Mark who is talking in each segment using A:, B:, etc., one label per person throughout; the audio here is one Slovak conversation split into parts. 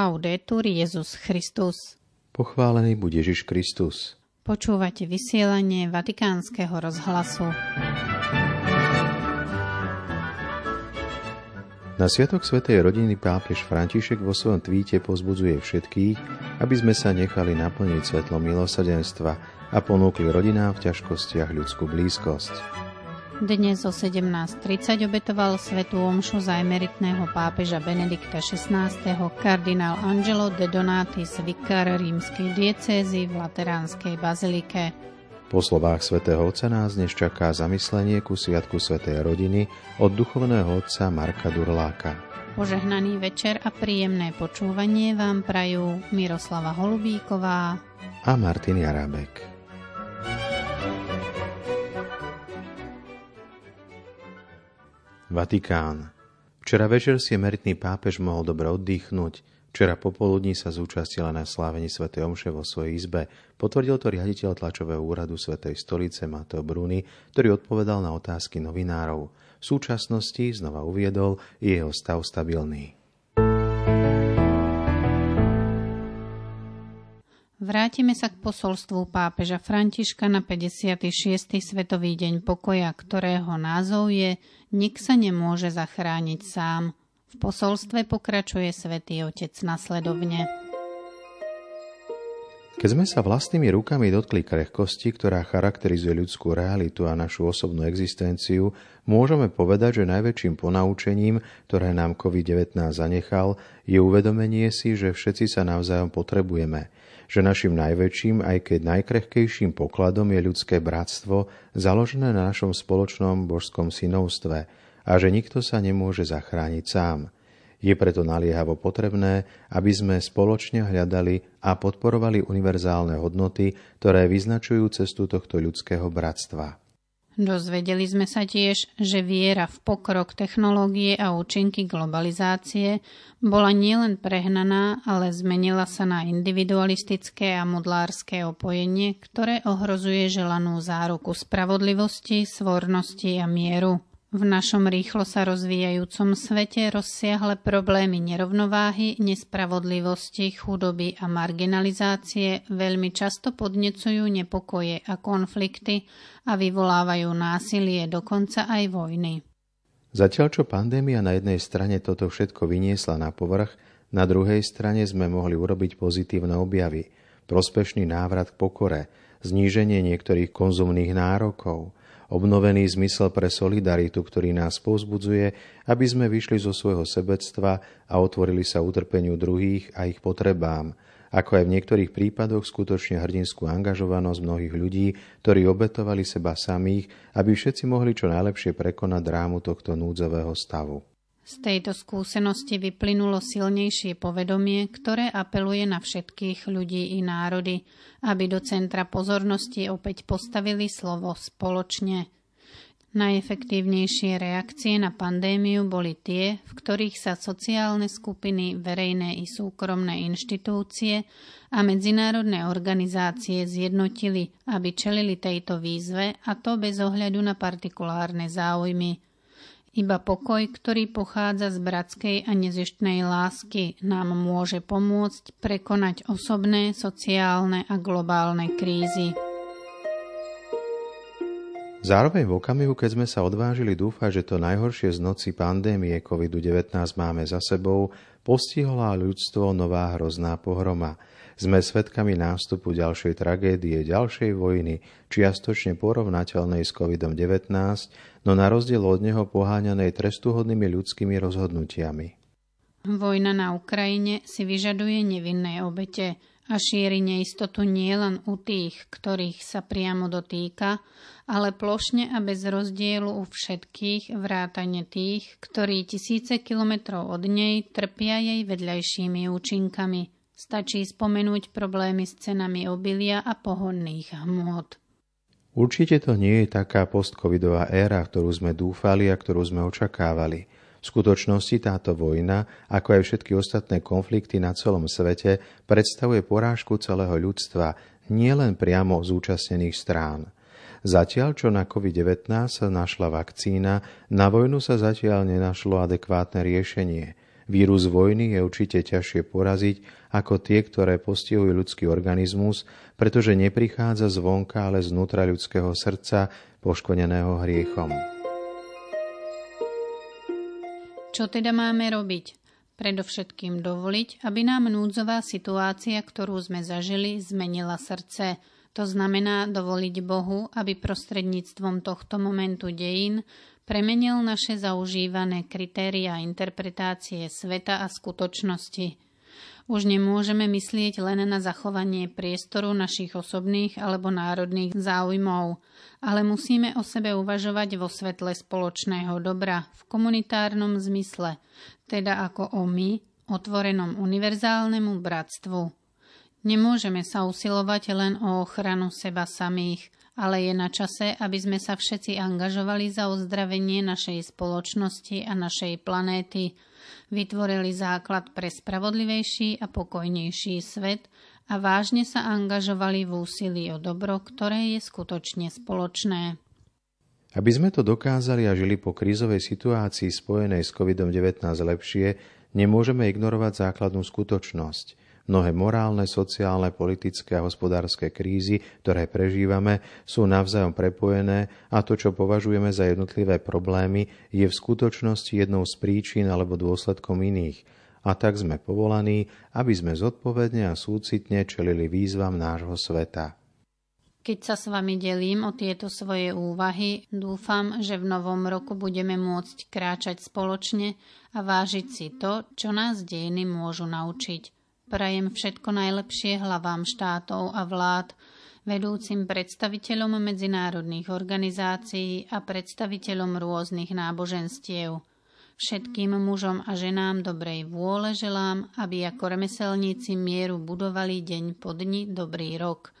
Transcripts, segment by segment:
A: Laudetur Jezus Christus.
B: Pochválený bude Ježiš Kristus.
A: Počúvate vysielanie Vatikánskeho rozhlasu.
B: Na Sviatok Svetej rodiny pápež František vo svojom tvíte pozbudzuje všetkých, aby sme sa nechali naplniť svetlom milosrdenstva a ponúkli rodinám v ťažkostiach ľudskú blízkosť.
A: Dnes o 17.30 obetoval svetú omšu za emeritného pápeža Benedikta XVI. kardinál Angelo de Donatis, vikár rímskej diecézy v Lateránskej bazilike.
B: Po slovách svätého Otca nás dnes čaká zamyslenie ku sviatku svätej rodiny od duchovného otca Marka Durláka.
A: Požehnaný večer a príjemné počúvanie vám prajú Miroslava Holubíková
B: a Martin Jarábek. Vatikán. Včera večer si emeritný pápež mohol dobre oddychnúť. Včera popoludní sa zúčastila na slávení Sv. Omše vo svojej izbe. Potvrdil to riaditeľ tlačového úradu Svetej stolice Mateo Bruni, ktorý odpovedal na otázky novinárov. V súčasnosti znova uviedol, je jeho stav stabilný.
A: Vrátime sa k posolstvu pápeža Františka na 56. Svetový deň pokoja, ktorého názov je Nik sa nemôže zachrániť sám. V posolstve pokračuje svätý Otec nasledovne.
B: Keď sme sa vlastnými rukami dotkli krehkosti, ktorá charakterizuje ľudskú realitu a našu osobnú existenciu, môžeme povedať, že najväčším ponaučením, ktoré nám COVID-19 zanechal, je uvedomenie si, že všetci sa navzájom potrebujeme – že našim najväčším, aj keď najkrehkejším pokladom je ľudské bratstvo, založené na našom spoločnom božskom synovstve a že nikto sa nemôže zachrániť sám. Je preto naliehavo potrebné, aby sme spoločne hľadali a podporovali univerzálne hodnoty, ktoré vyznačujú cestu tohto ľudského bratstva.
A: Dozvedeli sme sa tiež, že viera v pokrok technológie a účinky globalizácie bola nielen prehnaná, ale zmenila sa na individualistické a modlárske opojenie, ktoré ohrozuje želanú záruku spravodlivosti, svornosti a mieru. V našom rýchlo sa rozvíjajúcom svete rozsiahle problémy nerovnováhy, nespravodlivosti, chudoby a marginalizácie veľmi často podnecujú nepokoje a konflikty a vyvolávajú násilie, dokonca aj vojny.
B: Zatiaľ, čo pandémia na jednej strane toto všetko vyniesla na povrch, na druhej strane sme mohli urobiť pozitívne objavy, prospešný návrat k pokore, zníženie niektorých konzumných nárokov – obnovený zmysel pre solidaritu, ktorý nás povzbudzuje, aby sme vyšli zo svojho sebectva a otvorili sa utrpeniu druhých a ich potrebám, ako aj v niektorých prípadoch skutočne hrdinskú angažovanosť mnohých ľudí, ktorí obetovali seba samých, aby všetci mohli čo najlepšie prekonať drámu tohto núdzového stavu.
A: Z tejto skúsenosti vyplynulo silnejšie povedomie, ktoré apeluje na všetkých ľudí i národy, aby do centra pozornosti opäť postavili slovo spoločne. Najefektívnejšie reakcie na pandémiu boli tie, v ktorých sa sociálne skupiny, verejné i súkromné inštitúcie a medzinárodné organizácie zjednotili, aby čelili tejto výzve a to bez ohľadu na partikulárne záujmy – iba pokoj, ktorý pochádza z bratskej a nezištnej lásky, nám môže pomôcť prekonať osobné, sociálne a globálne krízy.
B: Zároveň v okamihu, keď sme sa odvážili dúfať, že to najhoršie z noci pandémie COVID-19 máme za sebou, postihla ľudstvo nová hrozná pohroma – sme svedkami nástupu ďalšej tragédie, ďalšej vojny, čiastočne porovnateľnej s COVID-19, no na rozdiel od neho poháňanej trestuhodnými ľudskými rozhodnutiami.
A: Vojna na Ukrajine si vyžaduje nevinné obete a šíri neistotu nielen u tých, ktorých sa priamo dotýka, ale plošne a bez rozdielu u všetkých vrátane tých, ktorí tisíce kilometrov od nej trpia jej vedľajšími účinkami – Stačí spomenúť problémy s cenami obilia a pohonných hmôt.
B: Určite to nie je taká postcovidová éra, ktorú sme dúfali a ktorú sme očakávali. V skutočnosti táto vojna, ako aj všetky ostatné konflikty na celom svete, predstavuje porážku celého ľudstva, nielen priamo zúčastnených strán. Zatiaľ, čo na COVID-19 sa našla vakcína, na vojnu sa zatiaľ nenašlo adekvátne riešenie – Vírus vojny je určite ťažšie poraziť ako tie, ktoré postihujú ľudský organizmus, pretože neprichádza zvonka, ale znútra ľudského srdca, poškodeného hriechom.
A: Čo teda máme robiť? Predovšetkým dovoliť, aby nám núdzová situácia, ktorú sme zažili, zmenila srdce. To znamená dovoliť Bohu, aby prostredníctvom tohto momentu dejín premenil naše zaužívané kritéria interpretácie sveta a skutočnosti. Už nemôžeme myslieť len na zachovanie priestoru našich osobných alebo národných záujmov, ale musíme o sebe uvažovať vo svetle spoločného dobra v komunitárnom zmysle, teda ako o my, otvorenom univerzálnemu bratstvu. Nemôžeme sa usilovať len o ochranu seba samých, ale je na čase, aby sme sa všetci angažovali za ozdravenie našej spoločnosti a našej planéty, vytvorili základ pre spravodlivejší a pokojnejší svet a vážne sa angažovali v úsilí o dobro, ktoré je skutočne spoločné.
B: Aby sme to dokázali a žili po krízovej situácii spojenej s COVID-19 lepšie, nemôžeme ignorovať základnú skutočnosť. Mnohé morálne, sociálne, politické a hospodárske krízy, ktoré prežívame, sú navzájom prepojené a to, čo považujeme za jednotlivé problémy, je v skutočnosti jednou z príčin alebo dôsledkom iných – a tak sme povolaní, aby sme zodpovedne a súcitne čelili výzvam nášho sveta.
A: Keď sa s vami delím o tieto svoje úvahy, dúfam, že v novom roku budeme môcť kráčať spoločne a vážiť si to, čo nás dejiny môžu naučiť. Prajem všetko najlepšie hlavám štátov a vlád, vedúcim predstaviteľom medzinárodných organizácií a predstaviteľom rôznych náboženstiev – Všetkým mužom a ženám dobrej vôle želám, aby ako remeselníci mieru budovali deň po dni dobrý rok.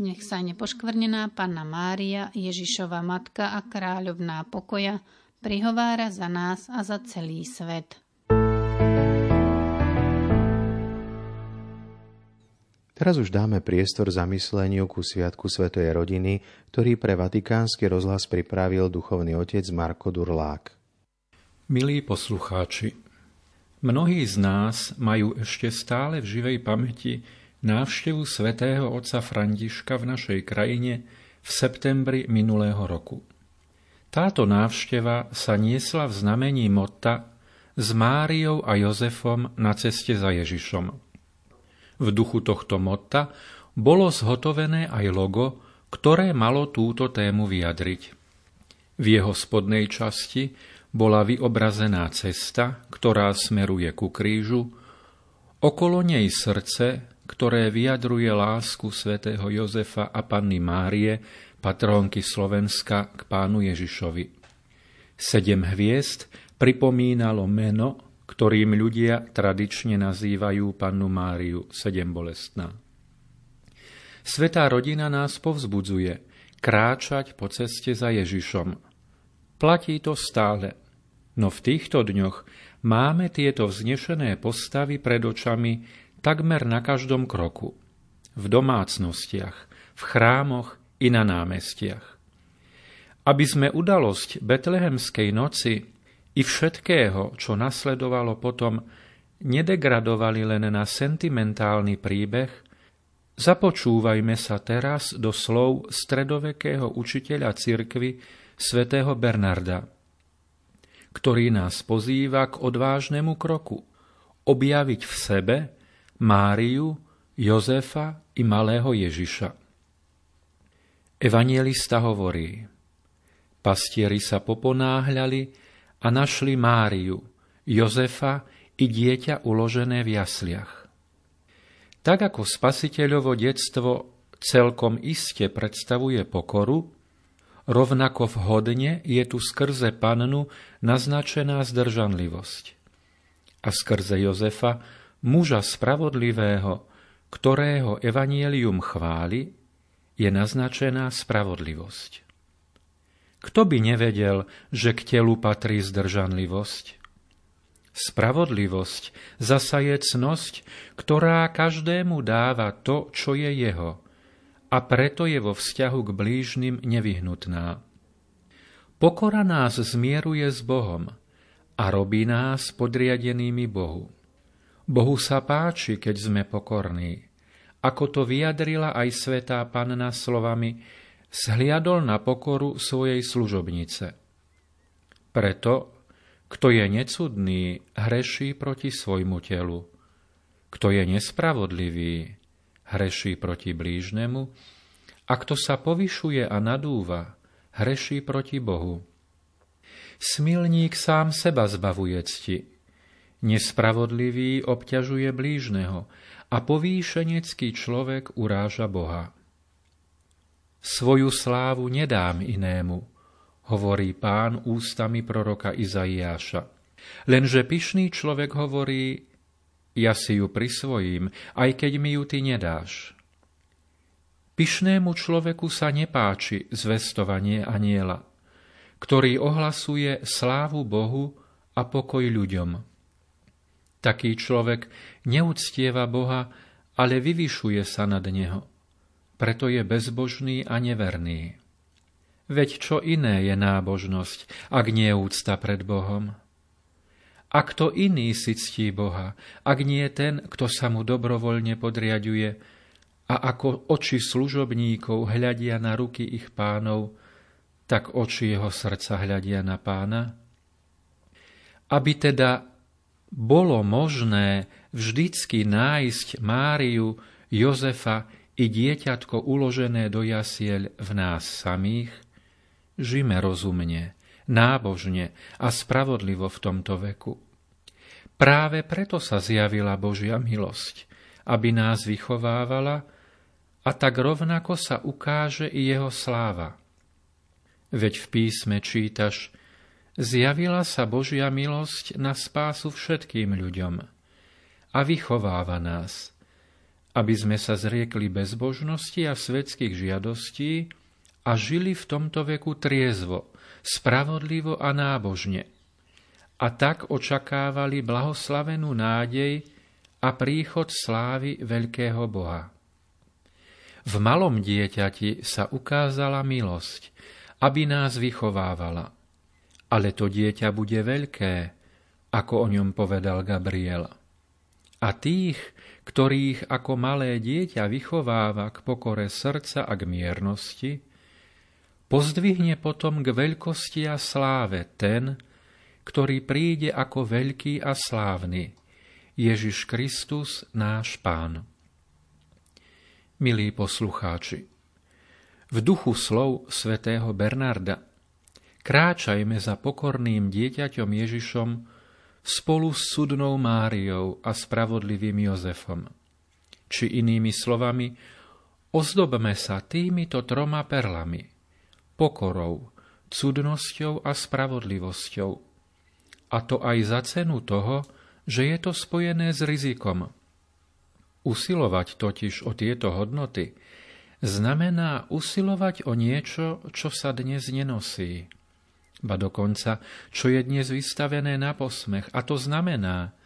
A: Nech sa nepoškvrnená Panna Mária, Ježišova matka a kráľovná pokoja prihovára za nás a za celý svet.
B: Teraz už dáme priestor zamysleniu ku Sviatku Svetej rodiny, ktorý pre Vatikánsky rozhlas pripravil duchovný otec Marko Durlák.
C: Milí poslucháči, mnohí z nás majú ešte stále v živej pamäti návštevu svätého otca Františka v našej krajine v septembri minulého roku. Táto návšteva sa niesla v znamení motta s Máriou a Jozefom na ceste za Ježišom. V duchu tohto motta bolo zhotovené aj logo, ktoré malo túto tému vyjadriť. V jeho spodnej časti bola vyobrazená cesta, ktorá smeruje ku krížu, okolo nej srdce, ktoré vyjadruje lásku svätého Jozefa a Panny Márie, patrónky Slovenska k pánu Ježišovi. Sedem hviezd pripomínalo meno, ktorým ľudia tradične nazývajú pannu Máriu sedem bolestná. Svetá rodina nás povzbudzuje kráčať po ceste za Ježišom, Platí to stále. No v týchto dňoch máme tieto vznešené postavy pred očami takmer na každom kroku. V domácnostiach, v chrámoch i na námestiach. Aby sme udalosť Betlehemskej noci i všetkého, čo nasledovalo potom, nedegradovali len na sentimentálny príbeh, započúvajme sa teraz do slov stredovekého učiteľa cirkvy svätého Bernarda, ktorý nás pozýva k odvážnemu kroku objaviť v sebe Máriu, Jozefa i malého Ježiša. Evanielista hovorí, pastieri sa poponáhľali a našli Máriu, Jozefa i dieťa uložené v jasliach. Tak ako spasiteľovo detstvo celkom iste predstavuje pokoru, Rovnako vhodne je tu skrze pannu naznačená zdržanlivosť. A skrze Jozefa, muža spravodlivého, ktorého evanielium chváli, je naznačená spravodlivosť. Kto by nevedel, že k telu patrí zdržanlivosť? Spravodlivosť zasa je cnosť, ktorá každému dáva to, čo je jeho – a preto je vo vzťahu k blížnym nevyhnutná. Pokora nás zmieruje s Bohom a robí nás podriadenými Bohu. Bohu sa páči, keď sme pokorní. Ako to vyjadrila aj svetá panna slovami, zhliadol na pokoru svojej služobnice. Preto, kto je necudný, hreší proti svojmu telu. Kto je nespravodlivý, hreší proti blížnemu. A kto sa povyšuje a nadúva, hreší proti Bohu. Smilník sám seba zbavuje cti. Nespravodlivý obťažuje blížneho a povýšenecký človek uráža Boha. Svoju slávu nedám inému, hovorí pán ústami proroka Izaiáša. Lenže pyšný človek hovorí, ja si ju prisvojím, aj keď mi ju ty nedáš. Pyšnému človeku sa nepáči zvestovanie aniela, ktorý ohlasuje slávu Bohu a pokoj ľuďom. Taký človek neúctieva Boha, ale vyvyšuje sa nad Neho. Preto je bezbožný a neverný. Veď čo iné je nábožnosť, ak nie úcta pred Bohom? A kto iný si ctí Boha, ak nie ten, kto sa mu dobrovoľne podriaduje, a ako oči služobníkov hľadia na ruky ich pánov, tak oči jeho srdca hľadia na pána? Aby teda bolo možné vždycky nájsť Máriu, Jozefa i dieťatko uložené do jasiel v nás samých, žime rozumne, nábožne a spravodlivo v tomto veku. Práve preto sa zjavila Božia milosť, aby nás vychovávala, a tak rovnako sa ukáže i jeho sláva. Veď v písme čítaš, zjavila sa Božia milosť na spásu všetkým ľuďom a vychováva nás, aby sme sa zriekli bezbožnosti a svetských žiadostí a žili v tomto veku triezvo, spravodlivo a nábožne. A tak očakávali blahoslavenú nádej a príchod slávy veľkého Boha. V malom dieťati sa ukázala milosť, aby nás vychovávala. Ale to dieťa bude veľké, ako o ňom povedal Gabriel. A tých, ktorých ako malé dieťa vychováva k pokore srdca a k miernosti, pozdvihne potom k veľkosti a sláve ten, ktorý príde ako veľký a slávny, Ježiš Kristus, náš Pán. Milí poslucháči, v duchu slov svätého Bernarda kráčajme za pokorným dieťaťom Ježišom spolu s sudnou Máriou a spravodlivým Jozefom. Či inými slovami, ozdobme sa týmito troma perlami, pokorou, cudnosťou a spravodlivosťou. A to aj za cenu toho, že je to spojené s rizikom – Usilovať totiž o tieto hodnoty znamená usilovať o niečo, čo sa dnes nenosí. Ba dokonca, čo je dnes vystavené na posmech. A to znamená,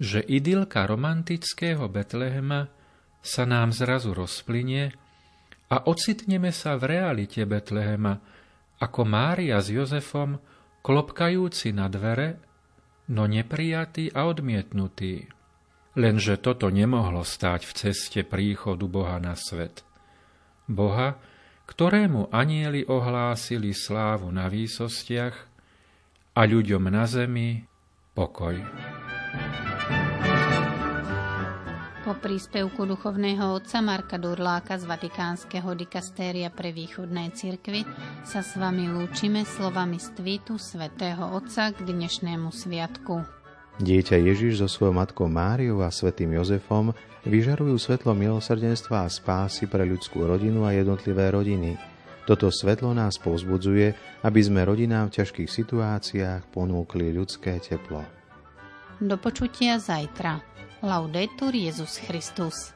C: že idylka romantického Betlehema sa nám zrazu rozplynie a ocitneme sa v realite Betlehema, ako Mária s Jozefom, klopkajúci na dvere, no neprijatý a odmietnutý. Lenže toto nemohlo stáť v ceste príchodu Boha na svet. Boha, ktorému anieli ohlásili slávu na výsostiach a ľuďom na zemi pokoj.
A: Po príspevku duchovného otca Marka Durláka z Vatikánskeho dikastéria pre východné cirkvy sa s vami lúčime slovami z tweetu svätého Otca k dnešnému sviatku.
B: Dieťa Ježiš so svojou matkou Máriou a svätým Jozefom vyžarujú svetlo milosrdenstva a spásy pre ľudskú rodinu a jednotlivé rodiny. Toto svetlo nás povzbudzuje, aby sme rodinám v ťažkých situáciách ponúkli ľudské teplo.
A: Do počutia zajtra. Laudetur Jezus Christus.